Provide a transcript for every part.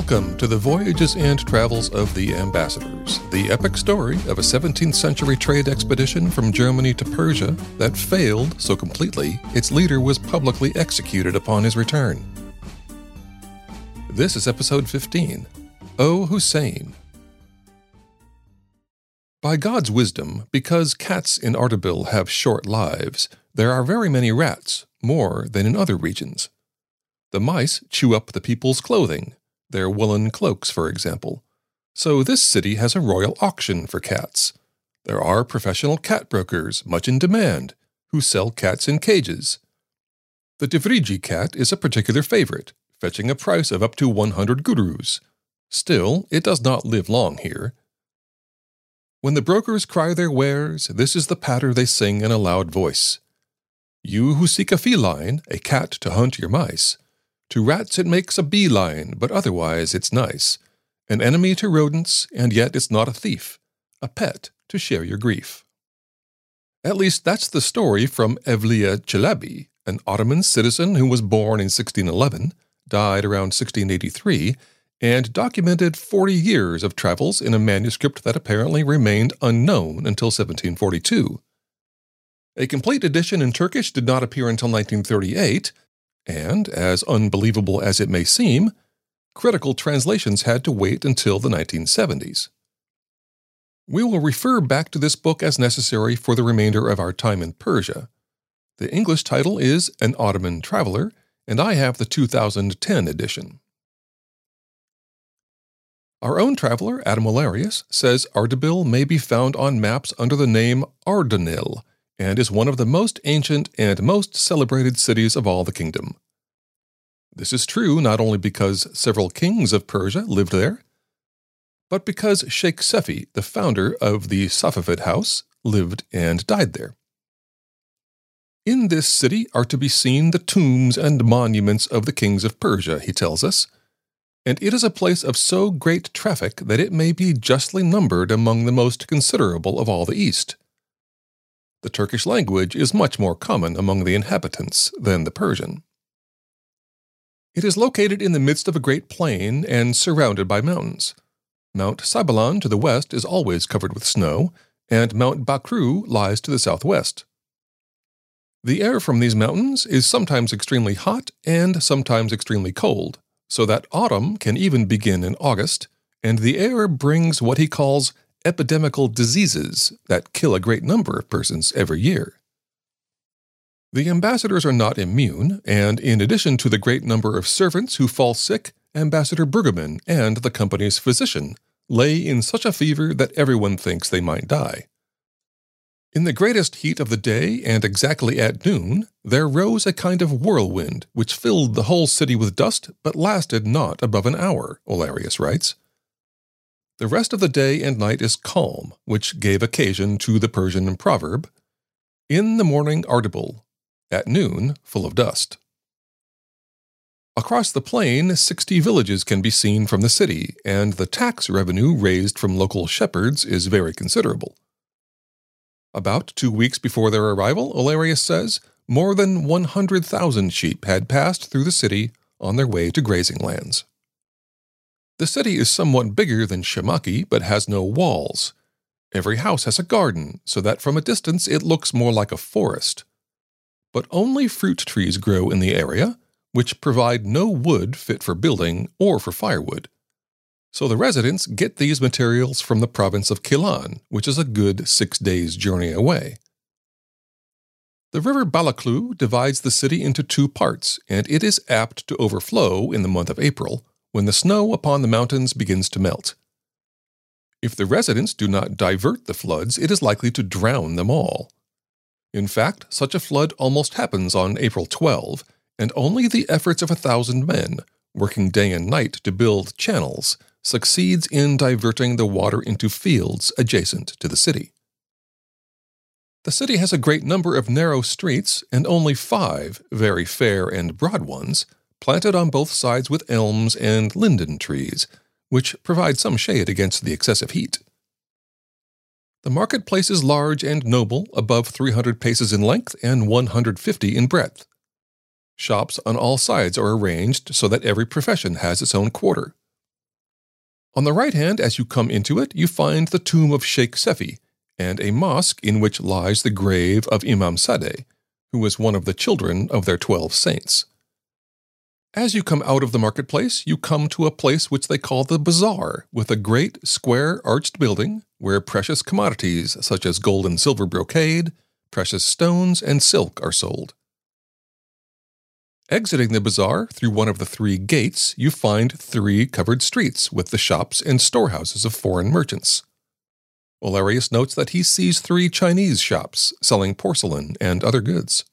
Welcome to the voyages and travels of the ambassadors, the epic story of a 17th century trade expedition from Germany to Persia that failed so completely its leader was publicly executed upon his return. This is episode 15 O Hussein. By God's wisdom, because cats in Ardabil have short lives, there are very many rats, more than in other regions. The mice chew up the people's clothing, their woolen cloaks, for example. So this city has a royal auction for cats. There are professional cat brokers, much in demand, who sell cats in cages. The Divrigi cat is a particular favorite, fetching a price of up to 100 gurus. Still, it does not live long here. When the brokers cry their wares, this is the patter they sing in a loud voice. You who seek a feline, a cat to hunt your mice, to rats it makes a beeline, but otherwise it's nice. An enemy to rodents, and yet it's not a thief. A pet to share your grief. At least that's the story from Evliya Çelebi, an Ottoman citizen who was born in 1611, died around 1683, and documented 40 years of travels in a manuscript that apparently remained unknown until 1742. A complete edition in Turkish did not appear until 1938, and, as unbelievable as it may seem, critical translations had to wait until the 1970s. We will refer back to this book as necessary for the remainder of our time in Persia. The English title is An Ottoman Traveler, and I have the 2010 edition. Our own traveler, Adam Olearius, says Ardabil may be found on maps under the name Ardanil, and is one of the most ancient and most celebrated cities of all the kingdom. This is true not only because several kings of Persia lived there, but because Sheikh Sefi, the founder of the Safavid house, lived and died there. In this city are to be seen the tombs and monuments of the kings of Persia, he tells us, and it is a place of so great traffic that it may be justly numbered among the most considerable of all the East. The Turkish language is much more common among the inhabitants than the Persian. It is located in the midst of a great plain and surrounded by mountains. Mount Sabalan to the west is always covered with snow, and Mount Bakru lies to the southwest. The air from these mountains is sometimes extremely hot and sometimes extremely cold, so that autumn can even begin in August, and the air brings what he calls epidemical diseases that kill a great number of persons every year. The ambassadors are not immune, and in addition to the great number of servants who fall sick, Ambassador Brüggemann and the company's physician lay in such a fever that everyone thinks they might die. In the greatest heat of the day, and exactly at noon, there rose a kind of whirlwind which filled the whole city with dust, but lasted not above an hour, Olearius writes. The rest of the day and night is calm, which gave occasion to the Persian proverb In the morning Ardabil, at noon full of dust. Across the plain, 60 villages can be seen from the city, and the tax revenue raised from local shepherds is very considerable. About two weeks before their arrival, Olearius says, more than 100,000 sheep had passed through the city on their way to grazing lands. The city is somewhat bigger than Shamakhi, but has no walls. Every house has a garden, so that from a distance it looks more like a forest. But only fruit trees grow in the area, which provide no wood fit for building or for firewood. So the residents get these materials from the province of Gilan, which is a good six days' journey away. The river Balaklu divides the city into two parts, and it is apt to overflow in the month of April, when the snow upon the mountains begins to melt. If the residents do not divert the floods, it is likely to drown them all. In fact, such a flood almost happens on April 12, and only the efforts of a thousand men, working day and night to build channels, succeeds in diverting the water into fields adjacent to the city. The city has a great number of narrow streets and only five very fair and broad ones, planted on both sides with elms and linden trees, which provide some shade against the excessive heat. The marketplace is large and noble, above 300 paces in length and 150 in breadth. Shops on all sides are arranged so that every profession has its own quarter. On the right hand, as you come into it, you find the tomb of Sheikh Sefi and a mosque in which lies the grave of Imam Sadeh, who was one of the children of their twelve saints. As you come out of the marketplace, you come to a place which they call the bazaar, with a great square arched building where precious commodities such as gold and silver brocade, precious stones, and silk are sold. Exiting the bazaar through one of the three gates, you find three covered streets with the shops and storehouses of foreign merchants. Olearius notes that he sees three Chinese shops selling porcelain and other goods.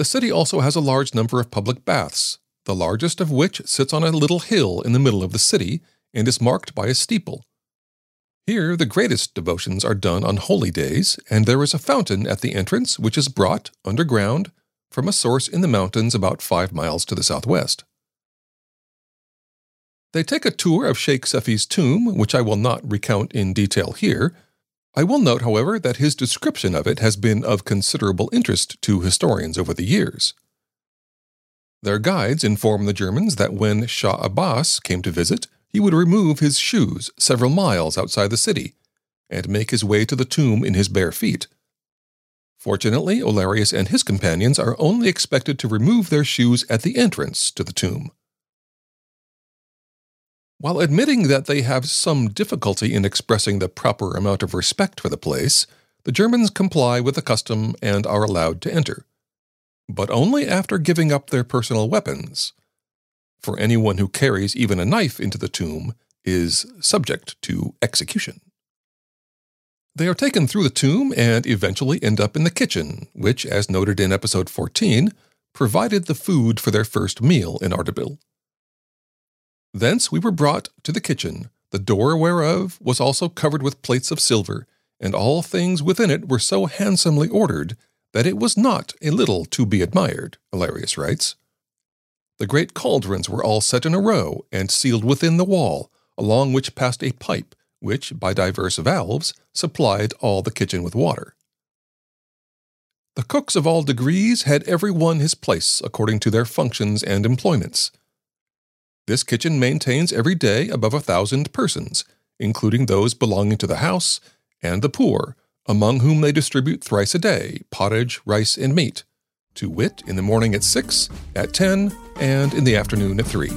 The city also has a large number of public baths, the largest of which sits on a little hill in the middle of the city and is marked by a steeple. Here, the greatest devotions are done on holy days, and there is a fountain at the entrance which is brought, underground, from a source in the mountains about five miles to the southwest. They take a tour of Sheikh Sefi's tomb, which I will not recount in detail here, I will note, however, that his description of it has been of considerable interest to historians over the years. Their guides inform the Germans that when Shah Abbas came to visit, he would remove his shoes several miles outside the city and make his way to the tomb in his bare feet. Fortunately, Olearius and his companions are only expected to remove their shoes at the entrance to the tomb. While admitting that they have some difficulty in expressing the proper amount of respect for the place, the Germans comply with the custom and are allowed to enter. But only after giving up their personal weapons. For anyone who carries even a knife into the tomb is subject to execution. They are taken through the tomb and eventually end up in the kitchen, which, as noted in episode 14, provided the food for their first meal in Ardabil. Thence we were brought to the kitchen, the door whereof was also covered with plates of silver, and all things within it were so handsomely ordered that it was not a little to be admired, Olearius writes. The great cauldrons were all set in a row and sealed within the wall, along which passed a pipe, which, by divers valves, supplied all the kitchen with water. The cooks of all degrees had every one his place according to their functions and employments. This kitchen maintains every day above a thousand persons, including those belonging to the house and the poor, among whom they distribute thrice a day pottage, rice, and meat, to wit, in the morning at six, at ten, and in the afternoon at three.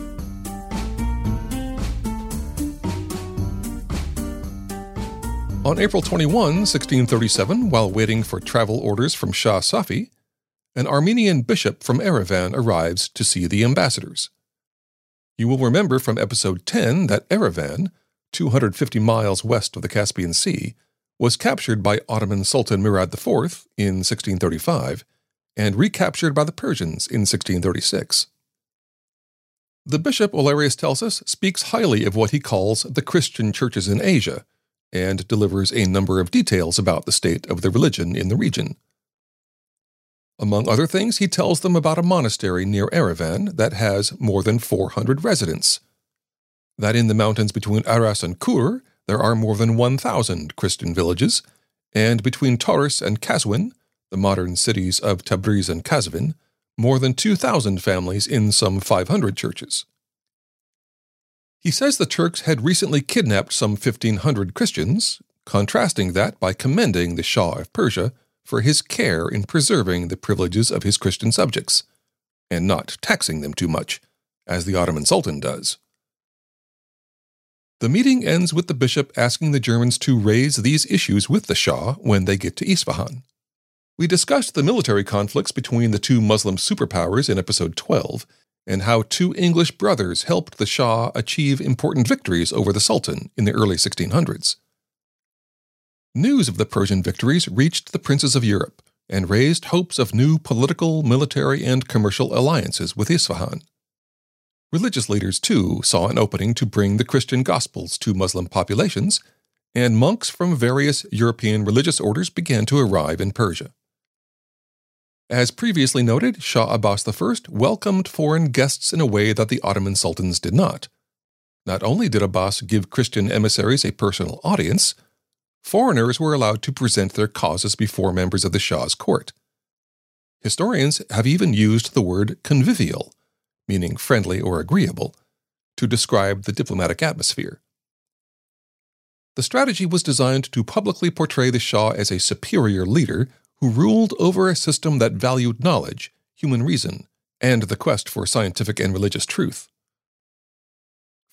On April 21, 1637, while waiting for travel orders from Shah Safi, an Armenian bishop from Erevan arrives to see the ambassadors. You will remember from episode 10 that Erevan, 250 miles west of the Caspian Sea, was captured by Ottoman Sultan Murad IV in 1635 and recaptured by the Persians in 1636. The bishop, Olearius tells us, speaks highly of what he calls the Christian churches in Asia and delivers a number of details about the state of the religion in the region. Among other things, he tells them about a monastery near Erevan that has more than 400 residents. That in the mountains between Aras and Kur, there are more than 1,000 Christian villages, and between Taurus and Kazwin, the modern cities of Tabriz and Kazvin, more than 2,000 families in some 500 churches. He says the Turks had recently kidnapped some 1,500 Christians, contrasting that by commending the Shah of Persia for his care in preserving the privileges of his Christian subjects, and not taxing them too much, as the Ottoman Sultan does. The meeting ends with the bishop asking the Germans to raise these issues with the Shah when they get to Isfahan. We discussed the military conflicts between the two Muslim superpowers in episode 12, and how two English brothers helped the Shah achieve important victories over the Sultan in the early 1600s. News of the Persian victories reached the princes of Europe and raised hopes of new political, military, and commercial alliances with Isfahan. Religious leaders, too, saw an opening to bring the Christian Gospels to Muslim populations, and monks from various European religious orders began to arrive in Persia. As previously noted, Shah Abbas I welcomed foreign guests in a way that the Ottoman sultans did not. Not only did Abbas give Christian emissaries a personal audience, foreigners were allowed to present their causes before members of the Shah's court. Historians have even used the word convivial, meaning friendly or agreeable, to describe the diplomatic atmosphere. The strategy was designed to publicly portray the Shah as a superior leader who ruled over a system that valued knowledge, human reason, and the quest for scientific and religious truth.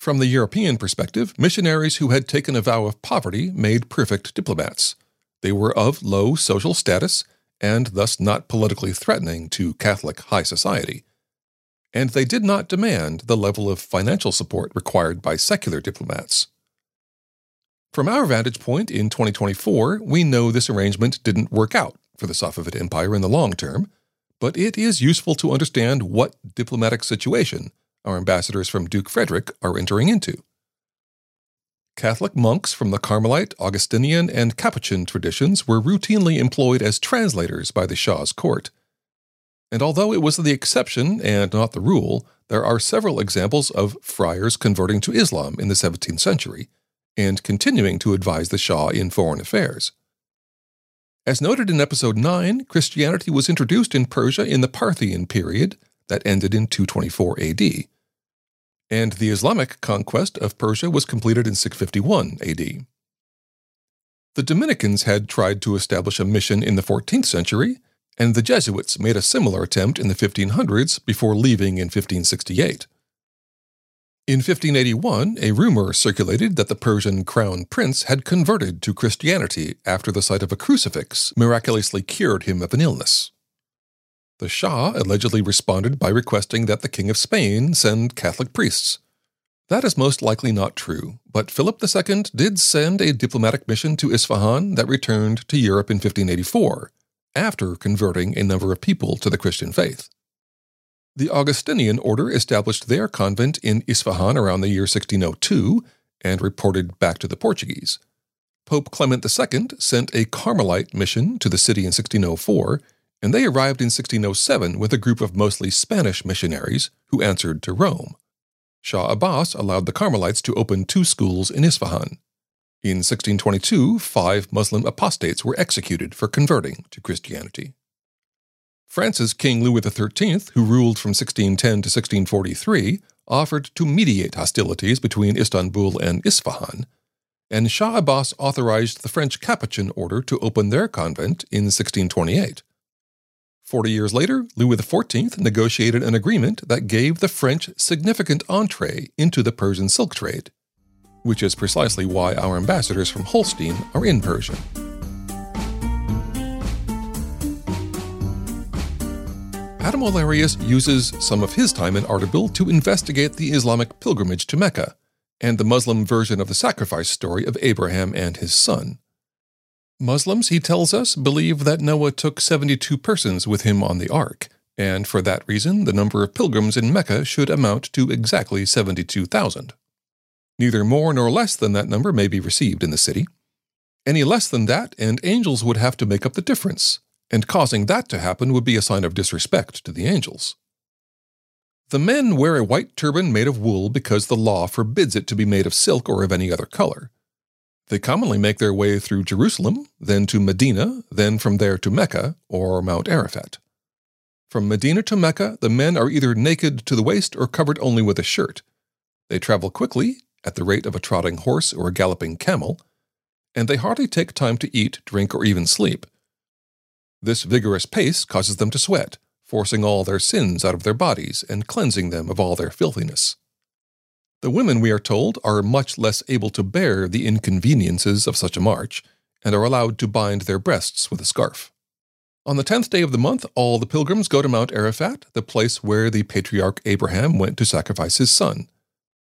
From the European perspective, missionaries who had taken a vow of poverty made perfect diplomats. They were of low social status and thus not politically threatening to Catholic high society. And they did not demand the level of financial support required by secular diplomats. From our vantage point in 2024, we know this arrangement didn't work out for the Safavid Empire in the long term, but it is useful to understand what diplomatic situation our ambassadors from Duke Frederick are entering into. Catholic monks from the Carmelite, Augustinian, and Capuchin traditions were routinely employed as translators by the Shah's court. And although it was the exception and not the rule, there are several examples of friars converting to Islam in the 17th century and continuing to advise the Shah in foreign affairs. As noted in episode 9, Christianity was introduced in Persia in the Parthian period that ended in 224 AD. And the Islamic conquest of Persia was completed in 651 AD. The Dominicans had tried to establish a mission in the 14th century, and the Jesuits made a similar attempt in the 1500s before leaving in 1568. In 1581, a rumor circulated that the Persian crown prince had converted to Christianity after the sight of a crucifix miraculously cured him of an illness. The Shah allegedly responded by requesting that the King of Spain send Catholic priests. That is most likely not true, but Philip II did send a diplomatic mission to Isfahan that returned to Europe in 1584, after converting a number of people to the Christian faith. The Augustinian order established their convent in Isfahan around the year 1602 and reported back to the Portuguese. Pope Clement II sent a Carmelite mission to the city in 1604, and they arrived in 1607 with a group of mostly Spanish missionaries who answered to Rome. Shah Abbas allowed the Carmelites to open two schools in Isfahan. In 1622, five Muslim apostates were executed for converting to Christianity. France's King Louis XIII, who ruled from 1610 to 1643, offered to mediate hostilities between Istanbul and Isfahan, and Shah Abbas authorized the French Capuchin order to open their convent in 1628. Forty years later, Louis XIV negotiated an agreement that gave the French significant entree into the Persian silk trade, which is precisely why our ambassadors from Holstein are in Persia. Adam Olearius uses some of his time in Ardabil to investigate the Islamic pilgrimage to Mecca and the Muslim version of the sacrifice story of Abraham and his son. Muslims, he tells us, believe that Noah took 72 persons with him on the ark, and for that reason, the number of pilgrims in Mecca should amount to exactly 72,000. Neither more nor less than that number may be received in the city. Any less than that, and angels would have to make up the difference, and causing that to happen would be a sign of disrespect to the angels. The men wear a white turban made of wool because the law forbids it to be made of silk or of any other color. They commonly make their way through Jerusalem, then to Medina, then from there to Mecca or Mount Arafat. From Medina to Mecca, the men are either naked to the waist or covered only with a shirt. They travel quickly, at the rate of a trotting horse or a galloping camel, and they hardly take time to eat, drink, or even sleep. This vigorous pace causes them to sweat, forcing all their sins out of their bodies and cleansing them of all their filthiness. The women, we are told, are much less able to bear the inconveniences of such a march, and are allowed to bind their breasts with a scarf. On the tenth day of the month, all the pilgrims go to Mount Arafat, the place where the patriarch Abraham went to sacrifice his son.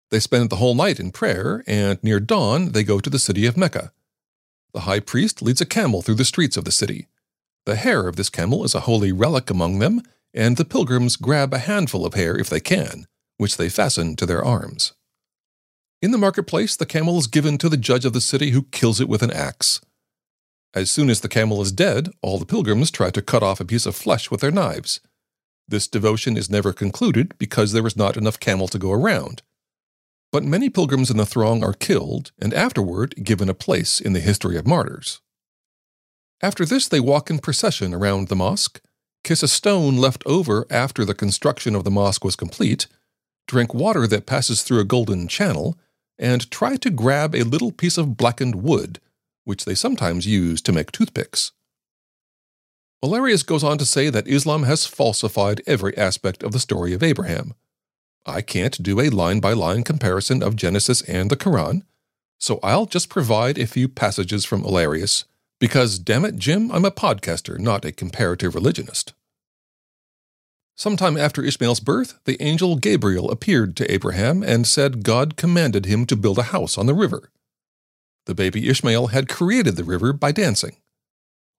They spend the whole night in prayer, and near dawn they go to the city of Mecca. The high priest leads a camel through the streets of the city. The hair of this camel is a holy relic among them, and the pilgrims grab a handful of hair if they can, which they fasten to their arms. In the marketplace, the camel is given to the judge of the city who kills it with an axe. As soon as the camel is dead, all the pilgrims try to cut off a piece of flesh with their knives. This devotion is never concluded because there is not enough camel to go around. But many pilgrims in the throng are killed and afterward given a place in the history of martyrs. After this, they walk in procession around the mosque, kiss a stone left over after the construction of the mosque was complete, drink water that passes through a golden channel, and try to grab a little piece of blackened wood, which they sometimes use to make toothpicks. Olearius goes on to say that Islam has falsified every aspect of the story of Abraham. I can't do a line by line comparison of Genesis and the Quran, so I'll just provide a few passages from Olearius, because damn it, Jim, I'm a podcaster, not a comparative religionist. Sometime after Ishmael's birth, the angel Gabriel appeared to Abraham and said God commanded him to build a house on the river. The baby Ishmael had created the river by dancing.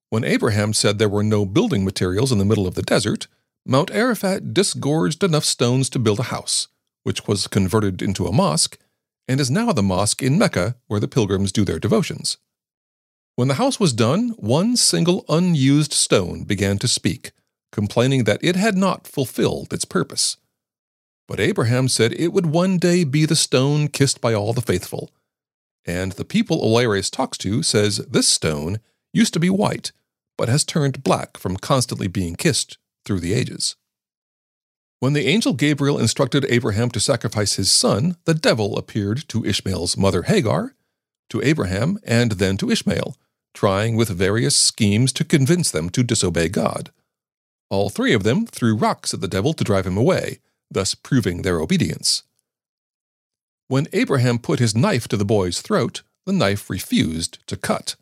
When Abraham said there were no building materials in the middle of the desert, Mount Arafat disgorged enough stones to build a house, which was converted into a mosque and is now the mosque in Mecca where the pilgrims do their devotions. When the house was done, one single unused stone began to speak complaining that it had not fulfilled its purpose. But Abraham said it would one day be the stone kissed by all the faithful. And the people Olearius talks to says this stone used to be white, but has turned black from constantly being kissed through the ages. When the angel Gabriel instructed Abraham to sacrifice his son, the devil appeared to Ishmael's mother Hagar, to Abraham, and then to Ishmael, trying with various schemes to convince them to disobey God. All three of them threw rocks at the devil to drive him away, thus proving their obedience. When Abraham put his knife to the boy's throat, the knife refused to cut.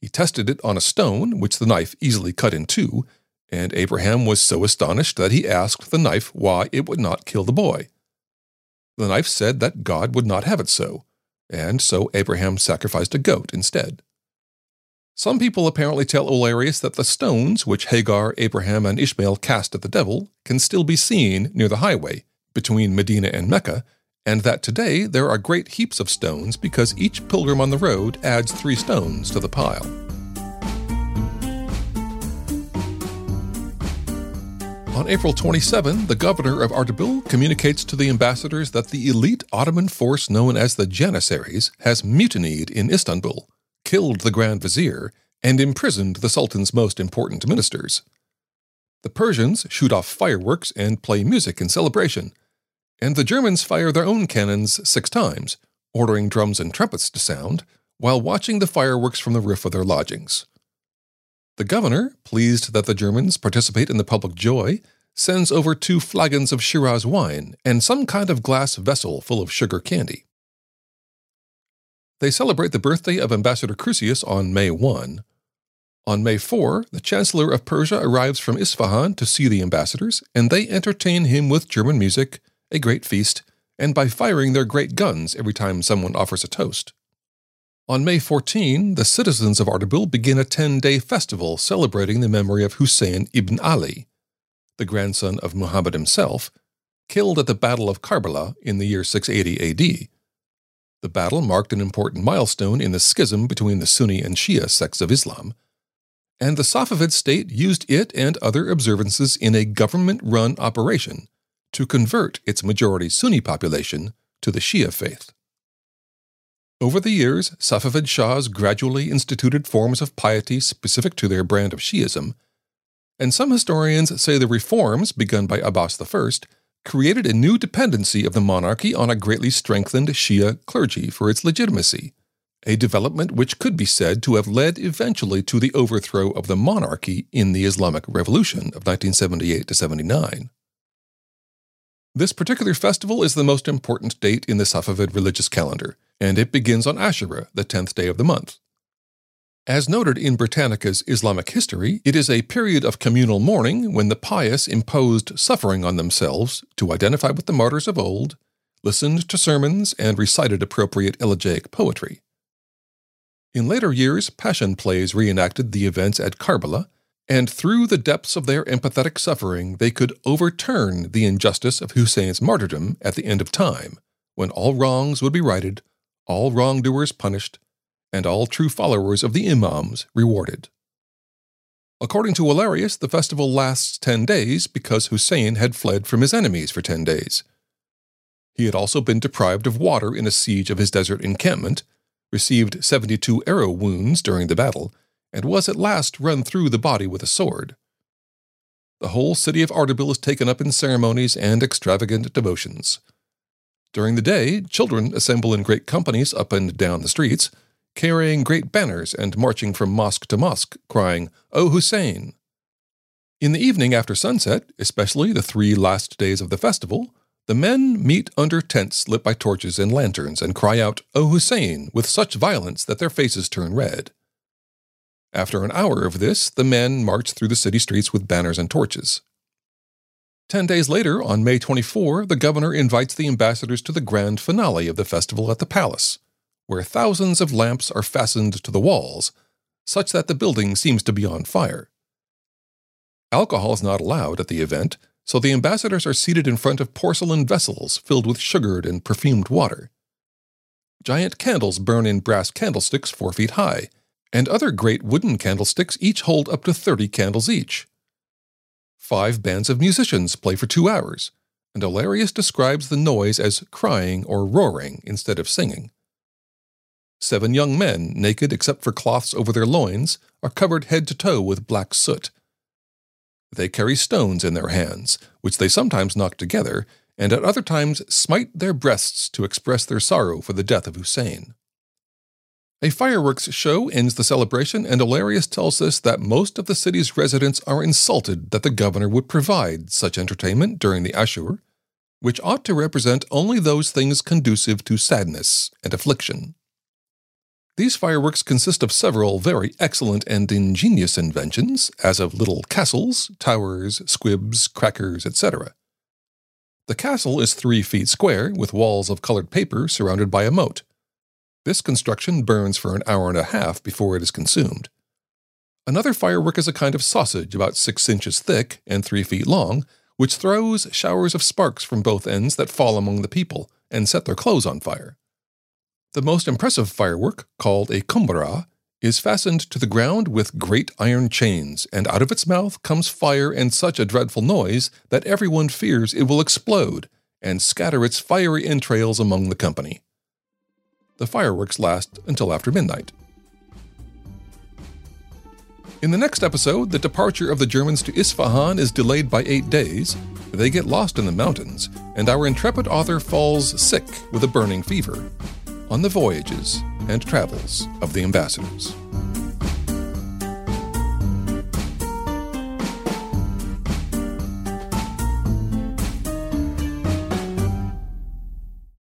He tested it on a stone, which the knife easily cut in two, and Abraham was so astonished that he asked the knife why it would not kill the boy. The knife said that God would not have it so, and so Abraham sacrificed a goat instead. Some people apparently tell Olearius that the stones which Hagar, Abraham, and Ishmael cast at the devil can still be seen near the highway between Medina and Mecca, and that today there are great heaps of stones because each pilgrim on the road adds three stones to the pile. On April 27, the governor of Ardabil communicates to the ambassadors that the elite Ottoman force known as the Janissaries has mutinied in Istanbul killed the Grand Vizier, and imprisoned the Sultan's most important ministers. The Persians shoot off fireworks and play music in celebration, and the Germans fire their own cannons six times, ordering drums and trumpets to sound, while watching the fireworks from the roof of their lodgings. The governor, pleased that the Germans participate in the public joy, sends over two flagons of Shiraz wine and some kind of glass vessel full of sugar candy. They celebrate the birthday of Ambassador Crusius on May 1. On May 4, the Chancellor of Persia arrives from Isfahan to see the ambassadors, and they entertain him with German music, a great feast, and by firing their great guns every time someone offers a toast. On May 14, the citizens of Ardabil begin a 10 day festival celebrating the memory of Hussein ibn Ali, the grandson of Muhammad himself, killed at the Battle of Karbala in the year 680 AD, the battle marked an important milestone in the schism between the Sunni and Shia sects of Islam, and the Safavid state used it and other observances in a government run operation to convert its majority Sunni population to the Shia faith. Over the years, Safavid Shahs gradually instituted forms of piety specific to their brand of Shiism, and some historians say the reforms begun by Abbas I created a new dependency of the monarchy on a greatly strengthened Shia clergy for its legitimacy, a development which could be said to have led eventually to the overthrow of the monarchy in the Islamic Revolution of 1978 to 79. This particular festival is the most important date in the Safavid religious calendar, and it begins on Ashura, the 10th day of the month. As noted in Britannica's Islamic history, it is a period of communal mourning when the pious imposed suffering on themselves to identify with the martyrs of old, listened to sermons, and recited appropriate elegiac poetry. In later years, passion plays reenacted the events at Karbala, and through the depths of their empathetic suffering, they could overturn the injustice of Hussein's martyrdom at the end of time, when all wrongs would be righted, all wrongdoers punished, and all true followers of the Imams rewarded. According to Olearius, the festival lasts 10 days because Hussein had fled from his enemies for 10 days. He had also been deprived of water in a siege of his desert encampment, received 72 arrow wounds during the battle, and was at last run through the body with a sword. the whole city of Ardabil is taken up in ceremonies and extravagant devotions. During the day, children assemble in great companies up and down the streets, carrying great banners and marching from mosque to mosque, crying, O Hussein! In the evening after sunset, especially the three last days of the festival, the men meet under tents lit by torches and lanterns and cry out, O Hussein, with such violence that their faces turn red. After an hour of this, the men march through the city streets with banners and torches. Ten days later, on May 24, the governor invites the ambassadors to the grand finale of the festival at the palace, where thousands of lamps are fastened to the walls, such that the building seems to be on fire. Alcohol is not allowed at the event, so the ambassadors are seated in front of porcelain vessels filled with sugared and perfumed water. Giant candles burn in brass candlesticks four feet high, and other great wooden candlesticks each hold up to 30 candles each. Five bands of musicians play for two hours, and Olearius describes the noise as crying or roaring instead of singing. Seven young men, naked except for cloths over their loins, are covered head to toe with black soot. They carry stones in their hands, which they sometimes knock together, and at other times smite their breasts to express their sorrow for the death of Hussein. A fireworks show ends the celebration, and Olearius tells us that most of the city's residents are insulted that the governor would provide such entertainment during the Ashur, which ought to represent only those things conducive to sadness and affliction. These fireworks consist of several very excellent and ingenious inventions, as of little castles, towers, squibs, crackers, etc. The castle is three feet square, with walls of colored paper surrounded by a moat. This construction burns for an hour and a half before it is consumed. Another firework is a kind of sausage about six inches thick and three feet long, which throws showers of sparks from both ends that fall among the people and set their clothes on fire. The most impressive firework, called a kumbara, is fastened to the ground with great iron chains, and out of its mouth comes fire and such a dreadful noise that everyone fears it will explode and scatter its fiery entrails among the company. The fireworks last until after midnight. In the next episode, the departure of the Germans to Isfahan is delayed by eight days. They get lost in the mountains, and our intrepid author falls sick with a burning fever on the voyages and travels of the ambassadors.